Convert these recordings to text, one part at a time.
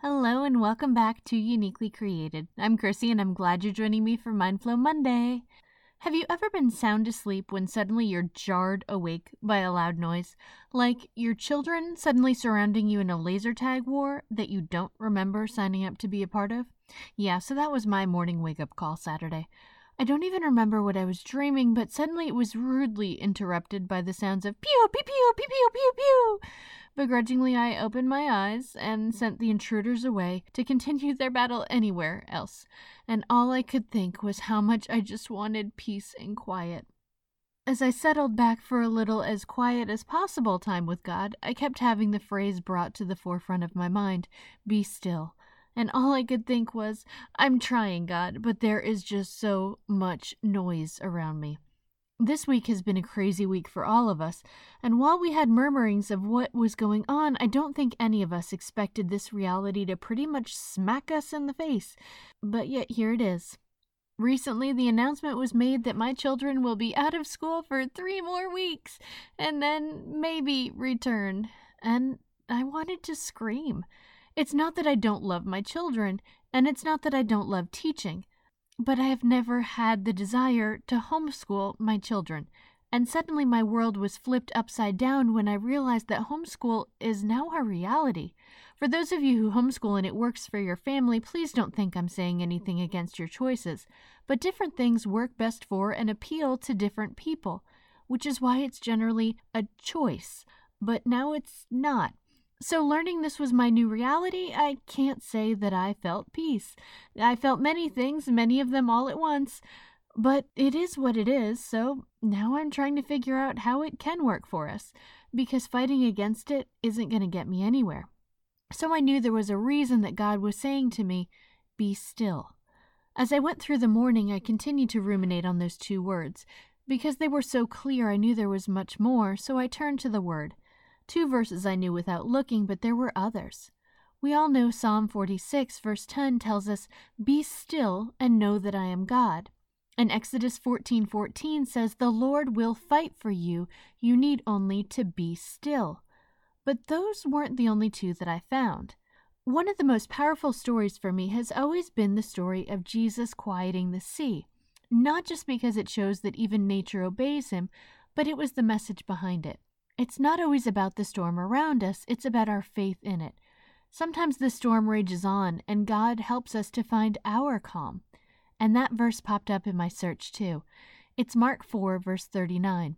Hello and welcome back to Uniquely Created. I'm Chrissy and I'm glad you're joining me for Mindflow Monday. Have you ever been sound asleep when suddenly you're jarred awake by a loud noise? Like your children suddenly surrounding you in a laser tag war that you don't remember signing up to be a part of? Yeah, so that was my morning wake up call Saturday. I don't even remember what I was dreaming, but suddenly it was rudely interrupted by the sounds of pew, pew, pew, pew, pew, pew, pew. Begrudgingly, I opened my eyes and sent the intruders away to continue their battle anywhere else, and all I could think was how much I just wanted peace and quiet. As I settled back for a little as quiet as possible time with God, I kept having the phrase brought to the forefront of my mind be still and all I could think was, I'm trying, God, but there is just so much noise around me. This week has been a crazy week for all of us, and while we had murmurings of what was going on, I don't think any of us expected this reality to pretty much smack us in the face. But yet, here it is. Recently, the announcement was made that my children will be out of school for three more weeks and then maybe return. And I wanted to scream. It's not that I don't love my children, and it's not that I don't love teaching, but I have never had the desire to homeschool my children. And suddenly my world was flipped upside down when I realized that homeschool is now a reality. For those of you who homeschool and it works for your family, please don't think I'm saying anything against your choices. But different things work best for and appeal to different people, which is why it's generally a choice. But now it's not. So, learning this was my new reality, I can't say that I felt peace. I felt many things, many of them all at once, but it is what it is, so now I'm trying to figure out how it can work for us, because fighting against it isn't going to get me anywhere. So, I knew there was a reason that God was saying to me, Be still. As I went through the morning, I continued to ruminate on those two words. Because they were so clear, I knew there was much more, so I turned to the Word. Two verses I knew without looking, but there were others. We all know Psalm 46, verse 10 tells us, Be still and know that I am God. And Exodus 14:14 14 says, The Lord will fight for you. You need only to be still. But those weren't the only two that I found. One of the most powerful stories for me has always been the story of Jesus quieting the sea. Not just because it shows that even nature obeys him, but it was the message behind it. It's not always about the storm around us, it's about our faith in it. Sometimes the storm rages on, and God helps us to find our calm. And that verse popped up in my search too. It's Mark 4, verse 39.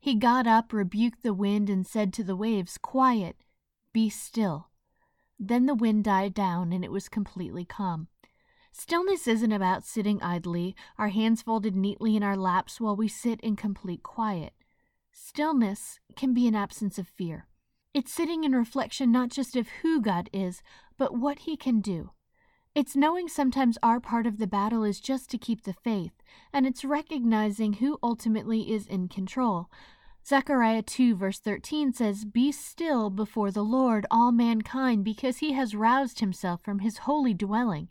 He got up, rebuked the wind, and said to the waves, Quiet, be still. Then the wind died down, and it was completely calm. Stillness isn't about sitting idly, our hands folded neatly in our laps while we sit in complete quiet. Stillness can be an absence of fear. It's sitting in reflection not just of who God is, but what He can do. It's knowing sometimes our part of the battle is just to keep the faith, and it's recognizing who ultimately is in control. Zechariah 2, verse 13 says, Be still before the Lord, all mankind, because he has roused himself from his holy dwelling.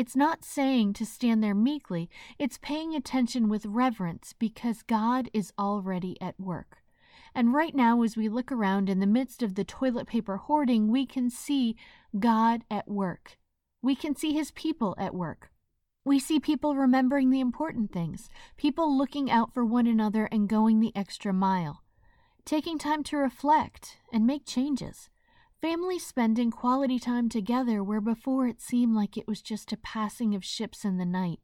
It's not saying to stand there meekly, it's paying attention with reverence because God is already at work. And right now, as we look around in the midst of the toilet paper hoarding, we can see God at work. We can see His people at work. We see people remembering the important things, people looking out for one another and going the extra mile, taking time to reflect and make changes. Families spending quality time together where before it seemed like it was just a passing of ships in the night.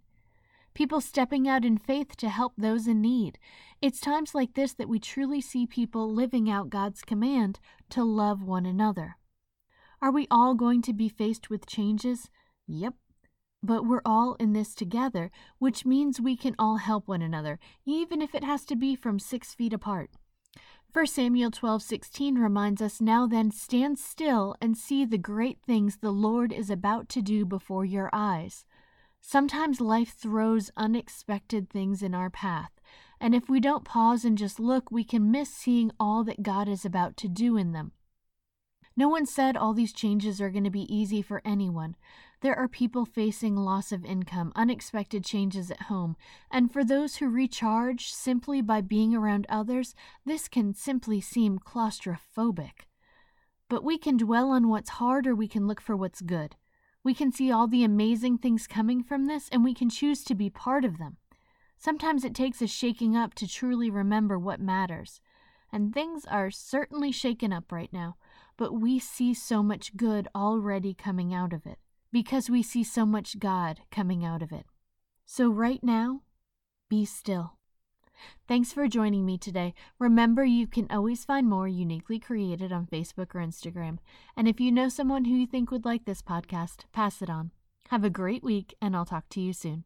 People stepping out in faith to help those in need. It's times like this that we truly see people living out God's command to love one another. Are we all going to be faced with changes? Yep. But we're all in this together, which means we can all help one another, even if it has to be from six feet apart. 1 Samuel 12:16 reminds us, "Now then stand still and see the great things the Lord is about to do before your eyes." Sometimes life throws unexpected things in our path, and if we don't pause and just look, we can miss seeing all that God is about to do in them. No one said all these changes are going to be easy for anyone. There are people facing loss of income, unexpected changes at home, and for those who recharge simply by being around others, this can simply seem claustrophobic. But we can dwell on what's hard or we can look for what's good. We can see all the amazing things coming from this and we can choose to be part of them. Sometimes it takes a shaking up to truly remember what matters. And things are certainly shaken up right now, but we see so much good already coming out of it because we see so much God coming out of it. So, right now, be still. Thanks for joining me today. Remember, you can always find more uniquely created on Facebook or Instagram. And if you know someone who you think would like this podcast, pass it on. Have a great week, and I'll talk to you soon.